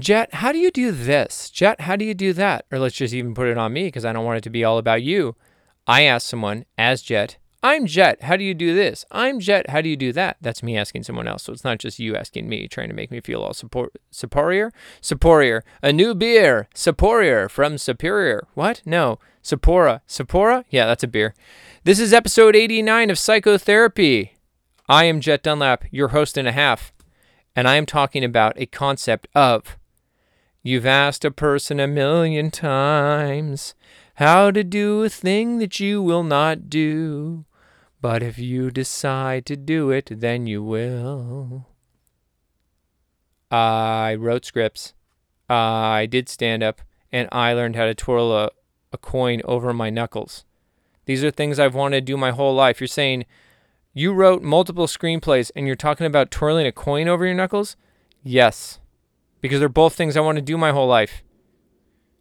Jet, how do you do this? Jet, how do you do that? Or let's just even put it on me because I don't want it to be all about you. I ask someone as Jet, I'm Jet, how do you do this? I'm Jet, how do you do that? That's me asking someone else. So it's not just you asking me, trying to make me feel all support, superior. Superior. A new beer. Superior from Superior. What? No. Sapporo. Sapporo? Yeah, that's a beer. This is episode 89 of Psychotherapy. I am Jet Dunlap, your host and a half, and I am talking about a concept of You've asked a person a million times how to do a thing that you will not do. But if you decide to do it, then you will. I wrote scripts. I did stand up, and I learned how to twirl a, a coin over my knuckles. These are things I've wanted to do my whole life. You're saying you wrote multiple screenplays and you're talking about twirling a coin over your knuckles? Yes because they're both things I want to do my whole life.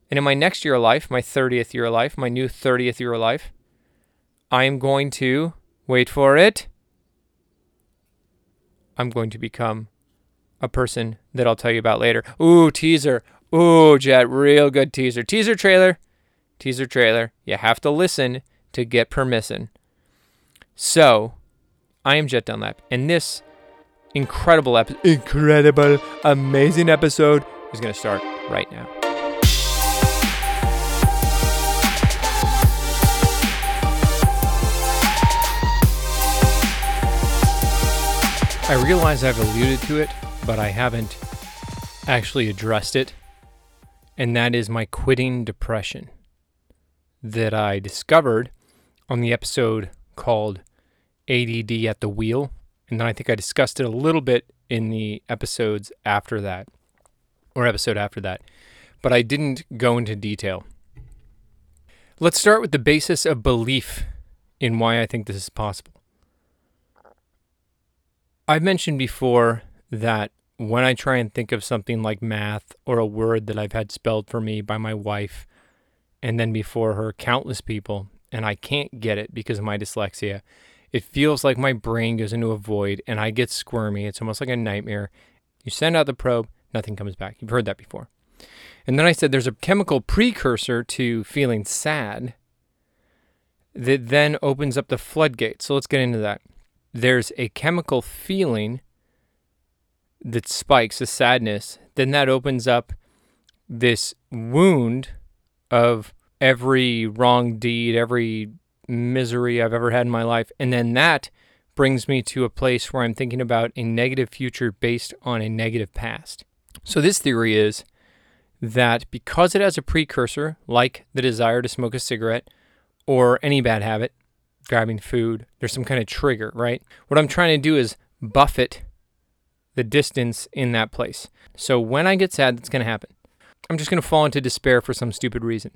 And in my next year of life, my 30th year of life, my new 30th year of life, I am going to, wait for it, I'm going to become a person that I'll tell you about later. Ooh, teaser. Ooh, Jet, real good teaser. Teaser trailer. Teaser trailer. You have to listen to get permission. So, I am Jet Dunlap, and this incredible episode, incredible, amazing episode is going to start right now. I realize I've alluded to it, but I haven't actually addressed it, and that is my quitting depression that I discovered on the episode called ADD at the Wheel and then I think I discussed it a little bit in the episodes after that, or episode after that, but I didn't go into detail. Let's start with the basis of belief in why I think this is possible. I've mentioned before that when I try and think of something like math or a word that I've had spelled for me by my wife and then before her countless people, and I can't get it because of my dyslexia, it feels like my brain goes into a void and I get squirmy. It's almost like a nightmare. You send out the probe, nothing comes back. You've heard that before. And then I said there's a chemical precursor to feeling sad that then opens up the floodgate. So let's get into that. There's a chemical feeling that spikes, the sadness, then that opens up this wound of every wrong deed, every misery I've ever had in my life. And then that brings me to a place where I'm thinking about a negative future based on a negative past. So, this theory is that because it has a precursor, like the desire to smoke a cigarette or any bad habit, grabbing food, there's some kind of trigger, right? What I'm trying to do is buffet the distance in that place. So, when I get sad, that's going to happen. I'm just going to fall into despair for some stupid reason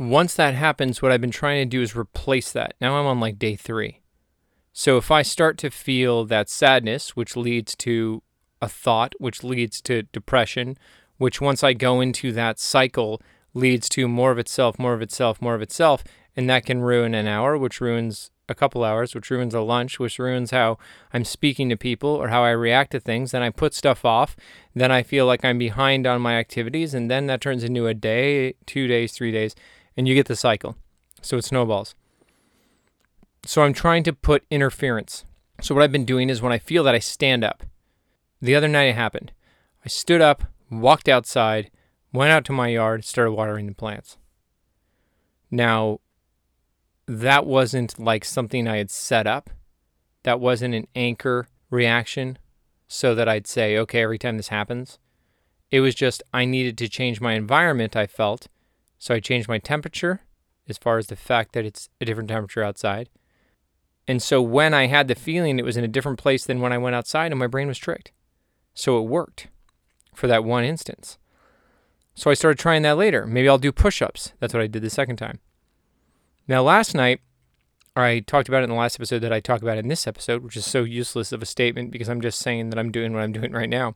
once that happens, what I've been trying to do is replace that. Now I'm on like day three. So if I start to feel that sadness, which leads to a thought, which leads to depression, which once I go into that cycle leads to more of itself, more of itself, more of itself, and that can ruin an hour, which ruins a couple hours, which ruins a lunch, which ruins how I'm speaking to people or how I react to things. Then I put stuff off. Then I feel like I'm behind on my activities. And then that turns into a day, two days, three days and you get the cycle. So it snowballs. So I'm trying to put interference. So what I've been doing is when I feel that I stand up. The other night it happened. I stood up, walked outside, went out to my yard, started watering the plants. Now, that wasn't like something I had set up. That wasn't an anchor reaction so that I'd say, okay, every time this happens. It was just I needed to change my environment, I felt, so I changed my temperature as far as the fact that it's a different temperature outside. And so when I had the feeling it was in a different place than when I went outside and my brain was tricked. So it worked for that one instance. So I started trying that later. Maybe I'll do push ups. That's what I did the second time. Now, last night, or I talked about it in the last episode that I talk about in this episode, which is so useless of a statement because I'm just saying that I'm doing what I'm doing right now.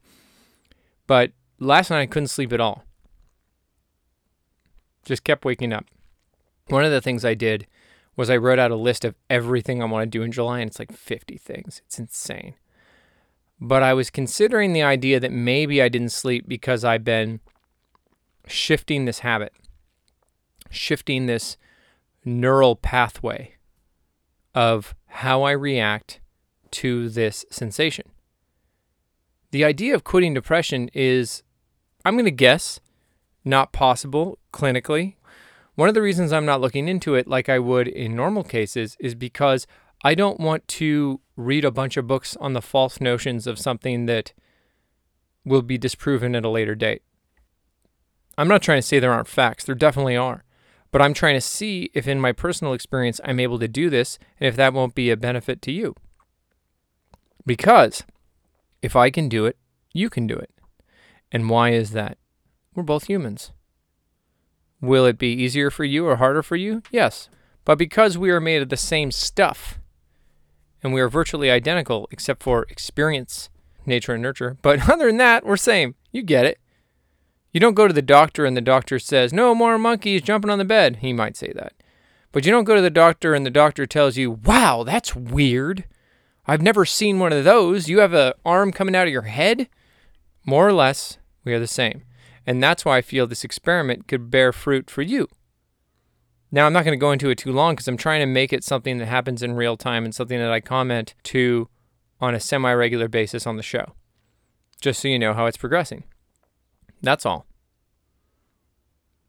But last night I couldn't sleep at all. Just kept waking up. One of the things I did was I wrote out a list of everything I want to do in July, and it's like 50 things. It's insane. but I was considering the idea that maybe I didn't sleep because I've been shifting this habit, shifting this neural pathway of how I react to this sensation. The idea of quitting depression is, I'm going to guess, not possible clinically. One of the reasons I'm not looking into it like I would in normal cases is because I don't want to read a bunch of books on the false notions of something that will be disproven at a later date. I'm not trying to say there aren't facts, there definitely are. But I'm trying to see if, in my personal experience, I'm able to do this and if that won't be a benefit to you. Because if I can do it, you can do it. And why is that? We're both humans. Will it be easier for you or harder for you? Yes. But because we are made of the same stuff, and we are virtually identical except for experience, nature, and nurture. But other than that, we're same. You get it. You don't go to the doctor and the doctor says, No more monkeys jumping on the bed. He might say that. But you don't go to the doctor and the doctor tells you, Wow, that's weird. I've never seen one of those. You have an arm coming out of your head? More or less, we are the same. And that's why I feel this experiment could bear fruit for you. Now, I'm not going to go into it too long because I'm trying to make it something that happens in real time and something that I comment to on a semi regular basis on the show, just so you know how it's progressing. That's all.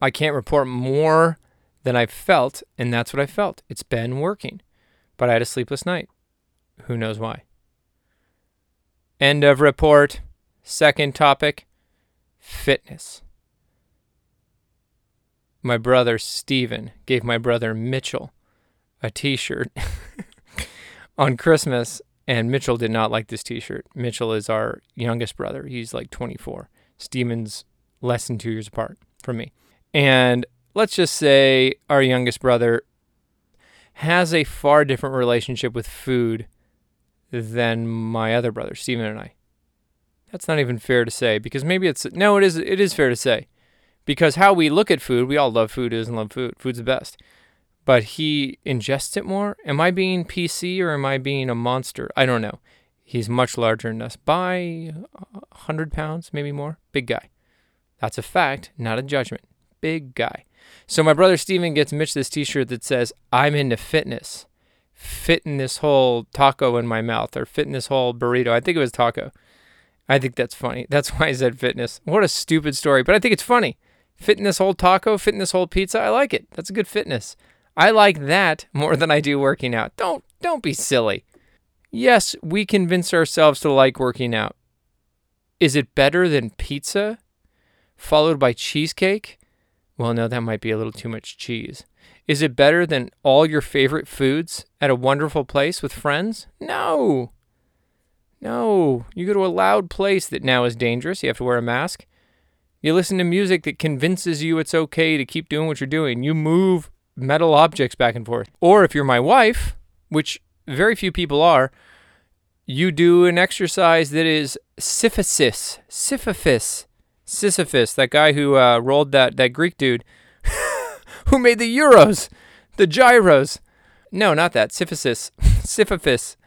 I can't report more than I've felt, and that's what I felt. It's been working, but I had a sleepless night. Who knows why? End of report. Second topic fitness my brother Steven gave my brother Mitchell a t shirt on Christmas, and Mitchell did not like this t shirt. Mitchell is our youngest brother. He's like 24. Steven's less than two years apart from me. And let's just say our youngest brother has a far different relationship with food than my other brother, Steven and I. That's not even fair to say because maybe it's no, it is it is fair to say because how we look at food, we all love food, doesn't love food. Food's the best. But he ingests it more. Am I being PC or am I being a monster? I don't know. He's much larger than us by 100 pounds, maybe more. Big guy. That's a fact, not a judgment. Big guy. So my brother Steven gets Mitch this t shirt that says, I'm into fitness. Fitting this whole taco in my mouth or fitting this whole burrito. I think it was taco. I think that's funny. That's why I said fitness. What a stupid story, but I think it's funny. Fitting this whole taco, fitting this whole pizza, I like it. That's a good fitness. I like that more than I do working out. Don't don't be silly. Yes, we convince ourselves to like working out. Is it better than pizza followed by cheesecake? Well, no, that might be a little too much cheese. Is it better than all your favorite foods at a wonderful place with friends? No. No. You go to a loud place that now is dangerous. You have to wear a mask. You listen to music that convinces you it's okay to keep doing what you're doing. You move metal objects back and forth. Or if you're my wife, which very few people are, you do an exercise that is Sisyphus. Sisyphus. Sisyphus, that guy who uh, rolled that, that Greek dude who made the Euros, the gyros. No, not that. Sisyphus. Sisyphus.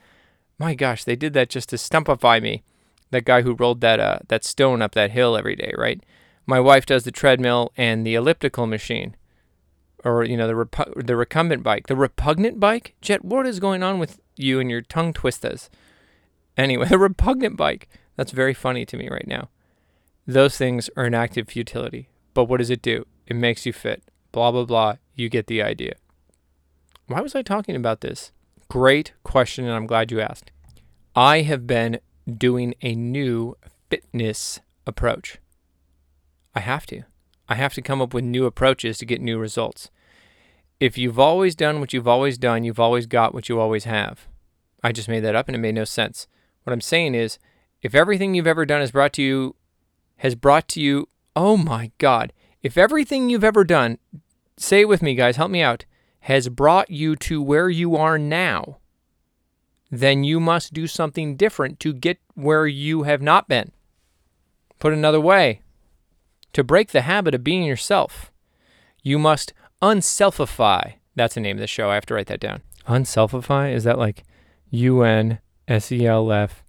My gosh, they did that just to stumpify me. That guy who rolled that uh, that stone up that hill every day, right? my wife does the treadmill and the elliptical machine, or you know the the recumbent bike, the repugnant bike. Jet, what is going on with you and your tongue twisters? Anyway, the repugnant bike. That's very funny to me right now. Those things are an active futility, but what does it do? It makes you fit. Blah blah blah. You get the idea. Why was I talking about this? Great question, and I'm glad you asked. I have been doing a new fitness approach. I have to. I have to come up with new approaches to get new results. If you've always done what you've always done, you've always got what you always have. I just made that up and it made no sense. What I'm saying is, if everything you've ever done has brought to you has brought to you, oh my god, if everything you've ever done, say it with me guys, help me out, has brought you to where you are now, then you must do something different to get where you have not been. Put another way, to break the habit of being yourself, you must unselfify. That's the name of the show. I have to write that down. Unselfify? Is that like U N S E L F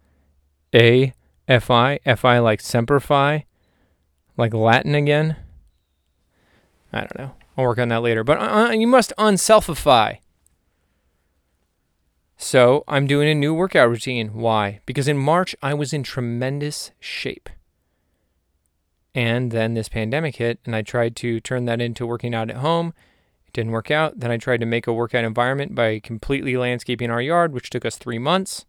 A F I F I like Semper Fi, like Latin again. I don't know. I'll work on that later. But uh, you must unselfify. So I'm doing a new workout routine. Why? Because in March I was in tremendous shape. And then this pandemic hit, and I tried to turn that into working out at home. It didn't work out. Then I tried to make a workout environment by completely landscaping our yard, which took us three months.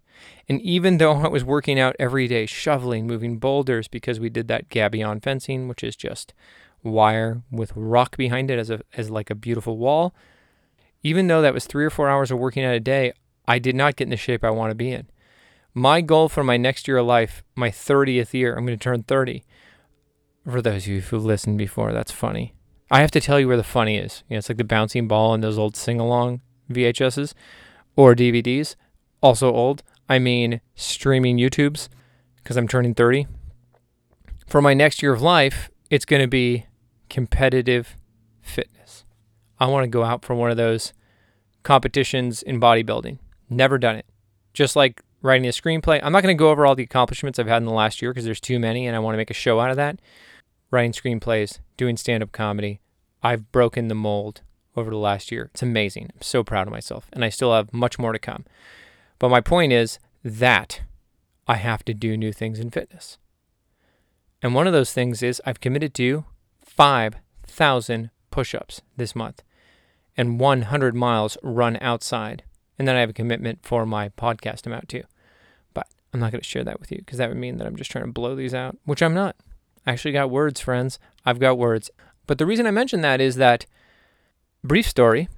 And even though I was working out every day, shoveling, moving boulders, because we did that gabion fencing, which is just wire with rock behind it as a as like a beautiful wall. Even though that was three or four hours of working out a day, I did not get in the shape I want to be in. My goal for my next year of life, my 30th year, I'm going to turn 30. For those of you who listened before, that's funny. I have to tell you where the funny is. You know, it's like the bouncing ball in those old sing along VHSs or DVDs, also old. I mean, streaming YouTubes, because I'm turning 30. For my next year of life, it's going to be competitive fitness. I want to go out for one of those competitions in bodybuilding. Never done it. Just like writing a screenplay. I'm not going to go over all the accomplishments I've had in the last year because there's too many and I want to make a show out of that. Writing screenplays, doing stand up comedy. I've broken the mold over the last year. It's amazing. I'm so proud of myself and I still have much more to come. But my point is that I have to do new things in fitness. And one of those things is I've committed to 5,000 push ups this month and 100 miles run outside. And then I have a commitment for my podcast amount too. But I'm not going to share that with you because that would mean that I'm just trying to blow these out, which I'm not. I actually got words, friends. I've got words. But the reason I mention that is that, brief story,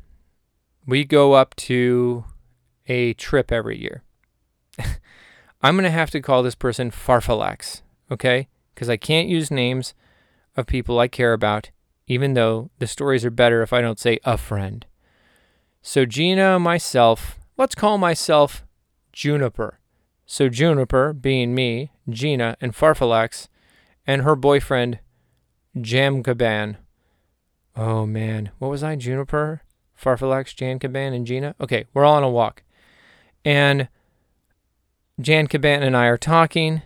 we go up to a trip every year. I'm going to have to call this person Farfalax, okay? Because I can't use names of people I care about, even though the stories are better if I don't say a friend. So Gina, myself, let's call myself Juniper. So Juniper being me, Gina, and Farfalax, and her boyfriend, Jamkaban. Oh man, what was I? Juniper, Farfalax, Jankaban, and Gina? Okay, we're all on a walk. And Jankaban and I are talking,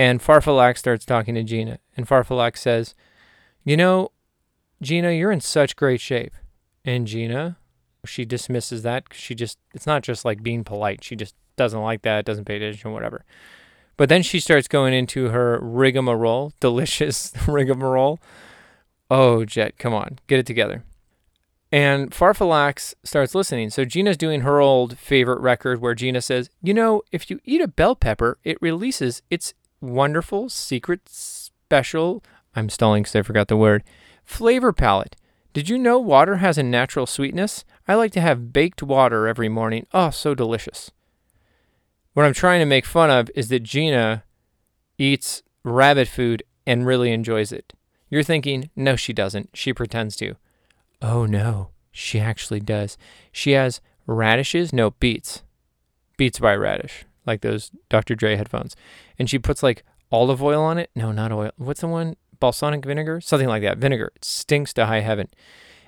and Farfalax starts talking to Gina. And Farfalax says, You know, Gina, you're in such great shape. And Gina, she dismisses that. She just, it's not just like being polite. She just doesn't like that, doesn't pay attention, whatever. But then she starts going into her rigmarole, delicious rigmarole. Oh, Jet, come on, get it together. And Farfalax starts listening. So Gina's doing her old favorite record where Gina says, You know, if you eat a bell pepper, it releases its wonderful, secret, special, I'm stalling because I forgot the word, flavor palette. Did you know water has a natural sweetness? I like to have baked water every morning. Oh, so delicious. What I'm trying to make fun of is that Gina eats rabbit food and really enjoys it. You're thinking, no, she doesn't. She pretends to. Oh, no, she actually does. She has radishes, no, beets. Beats by Radish, like those Dr. Dre headphones. And she puts like olive oil on it. No, not oil. What's the one? balsamic vinegar, something like that. Vinegar. It stinks to high heaven.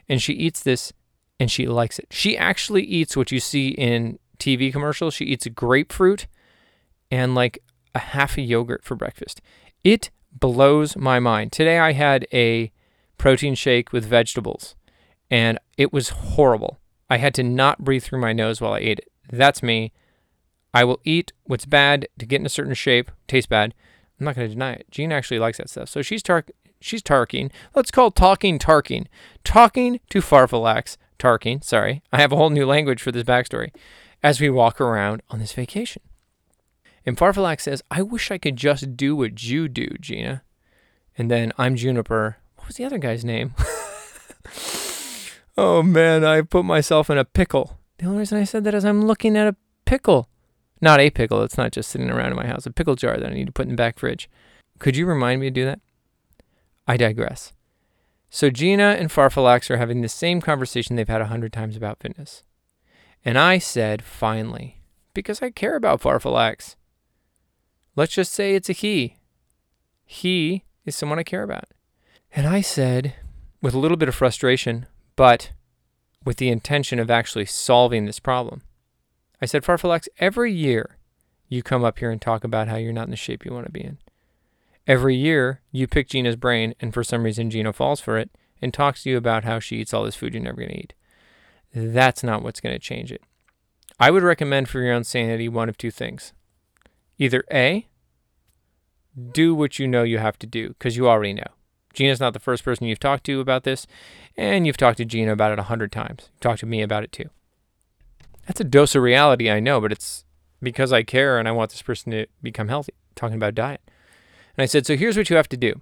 And she eats this and she likes it. She actually eats what you see in TV commercials. She eats grapefruit and like a half a yogurt for breakfast. It blows my mind. Today I had a protein shake with vegetables and it was horrible. I had to not breathe through my nose while I ate it. That's me. I will eat what's bad to get in a certain shape, taste bad, I'm not going to deny it. Jean actually likes that stuff. So she's tar- she's tarking. Let's call talking tarking. Talking to Farfalax, tarking, sorry. I have a whole new language for this backstory as we walk around on this vacation. And Farfalax says, I wish I could just do what you do, Gina. And then I'm Juniper. What was the other guy's name? oh man, I put myself in a pickle. The only reason I said that is I'm looking at a pickle. Not a pickle. It's not just sitting around in my house. A pickle jar that I need to put in the back fridge. Could you remind me to do that? I digress. So Gina and Farfalax are having the same conversation they've had a hundred times about fitness. And I said, finally, because I care about Farfalax. Let's just say it's a he. He is someone I care about. And I said, with a little bit of frustration, but with the intention of actually solving this problem, I said, Farfalax, every year you come up here and talk about how you're not in the shape you want to be in. Every year, you pick Gina's brain, and for some reason, Gina falls for it and talks to you about how she eats all this food you're never going to eat. That's not what's going to change it. I would recommend for your own sanity one of two things. Either A, do what you know you have to do because you already know. Gina's not the first person you've talked to about this, and you've talked to Gina about it a hundred times. You've talked to me about it too. That's a dose of reality, I know, but it's because I care and I want this person to become healthy. Talking about diet. And I said, so here's what you have to do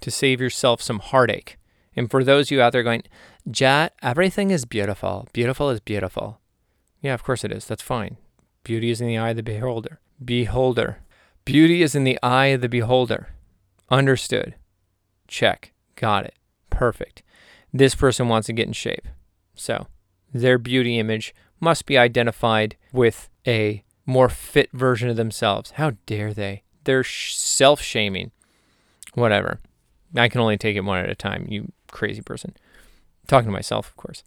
to save yourself some heartache. And for those of you out there going, Jet, everything is beautiful. Beautiful is beautiful. Yeah, of course it is. That's fine. Beauty is in the eye of the beholder. Beholder. Beauty is in the eye of the beholder. Understood. Check. Got it. Perfect. This person wants to get in shape. So their beauty image must be identified with a more fit version of themselves. How dare they? They're sh- self shaming. Whatever. I can only take it one at a time, you crazy person. I'm talking to myself, of course.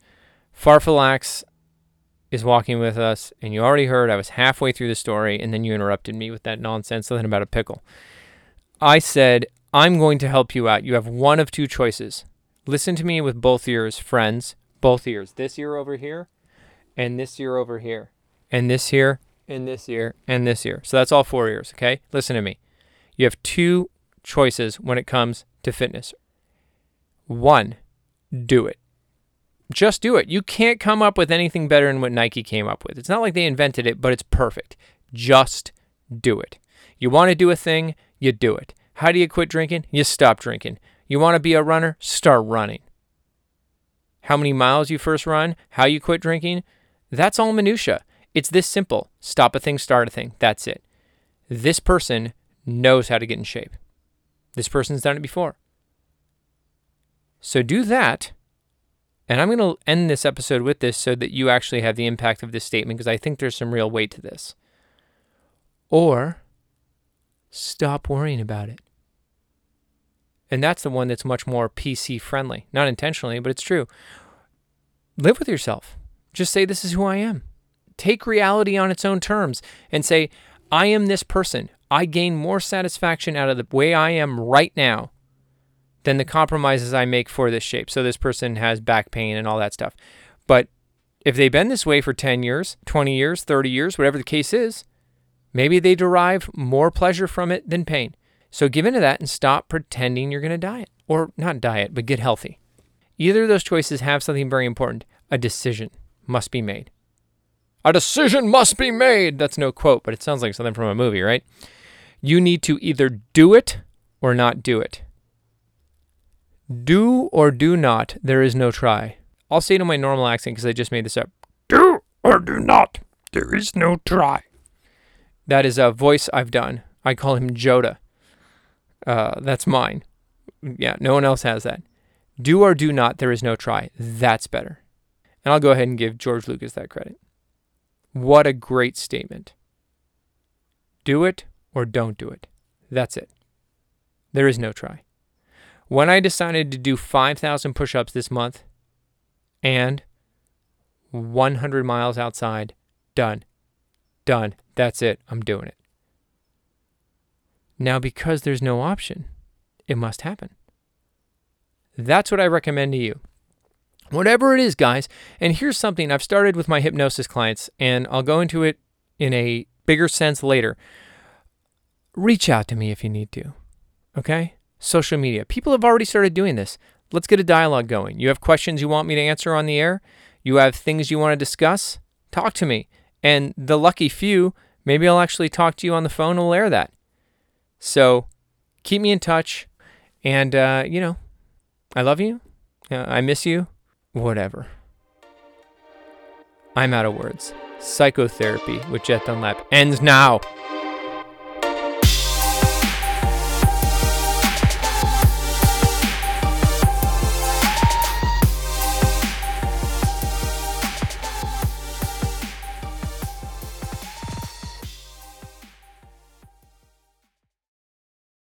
Farfalax is walking with us, and you already heard I was halfway through the story, and then you interrupted me with that nonsense, something about a pickle. I said, I'm going to help you out. You have one of two choices. Listen to me with both ears, friends. Both ears. This ear over here, and this ear over here, and this ear, and this ear, and this ear. So that's all four ears, okay? Listen to me. You have two choices when it comes to fitness. One, do it. Just do it. You can't come up with anything better than what Nike came up with. It's not like they invented it, but it's perfect. Just do it. You want to do a thing, you do it. How do you quit drinking? You stop drinking. You want to be a runner? Start running. How many miles you first run, how you quit drinking, that's all minutia. It's this simple. Stop a thing, start a thing. That's it. This person knows how to get in shape. This person's done it before. So do that. And I'm going to end this episode with this so that you actually have the impact of this statement because I think there's some real weight to this. Or stop worrying about it. And that's the one that's much more PC friendly. Not intentionally, but it's true. Live with yourself. Just say, This is who I am. Take reality on its own terms and say, I am this person. I gain more satisfaction out of the way I am right now than the compromises I make for this shape. So this person has back pain and all that stuff. But if they've been this way for 10 years, 20 years, 30 years, whatever the case is, maybe they derive more pleasure from it than pain. So give into that and stop pretending you're going to diet or not diet, but get healthy. Either of those choices have something very important. A decision must be made. A decision must be made. That's no quote, but it sounds like something from a movie, right? You need to either do it or not do it. Do or do not, there is no try. I'll say it in my normal accent because I just made this up. Do or do not, there is no try. That is a voice I've done. I call him Joda. Uh, that's mine. Yeah, no one else has that. Do or do not, there is no try. That's better. And I'll go ahead and give George Lucas that credit. What a great statement. Do it or don't do it. That's it. There is no try. When I decided to do 5,000 push ups this month and 100 miles outside, done. Done. That's it. I'm doing it. Now, because there's no option, it must happen. That's what I recommend to you. Whatever it is, guys. And here's something I've started with my hypnosis clients, and I'll go into it in a bigger sense later. Reach out to me if you need to. Okay? Social media. People have already started doing this. Let's get a dialogue going. You have questions you want me to answer on the air? You have things you want to discuss? Talk to me. And the lucky few, maybe I'll actually talk to you on the phone we'll air that. So keep me in touch. And, uh, you know, I love you. Uh, I miss you. Whatever. I'm out of words. Psychotherapy with Jet Dunlap ends now.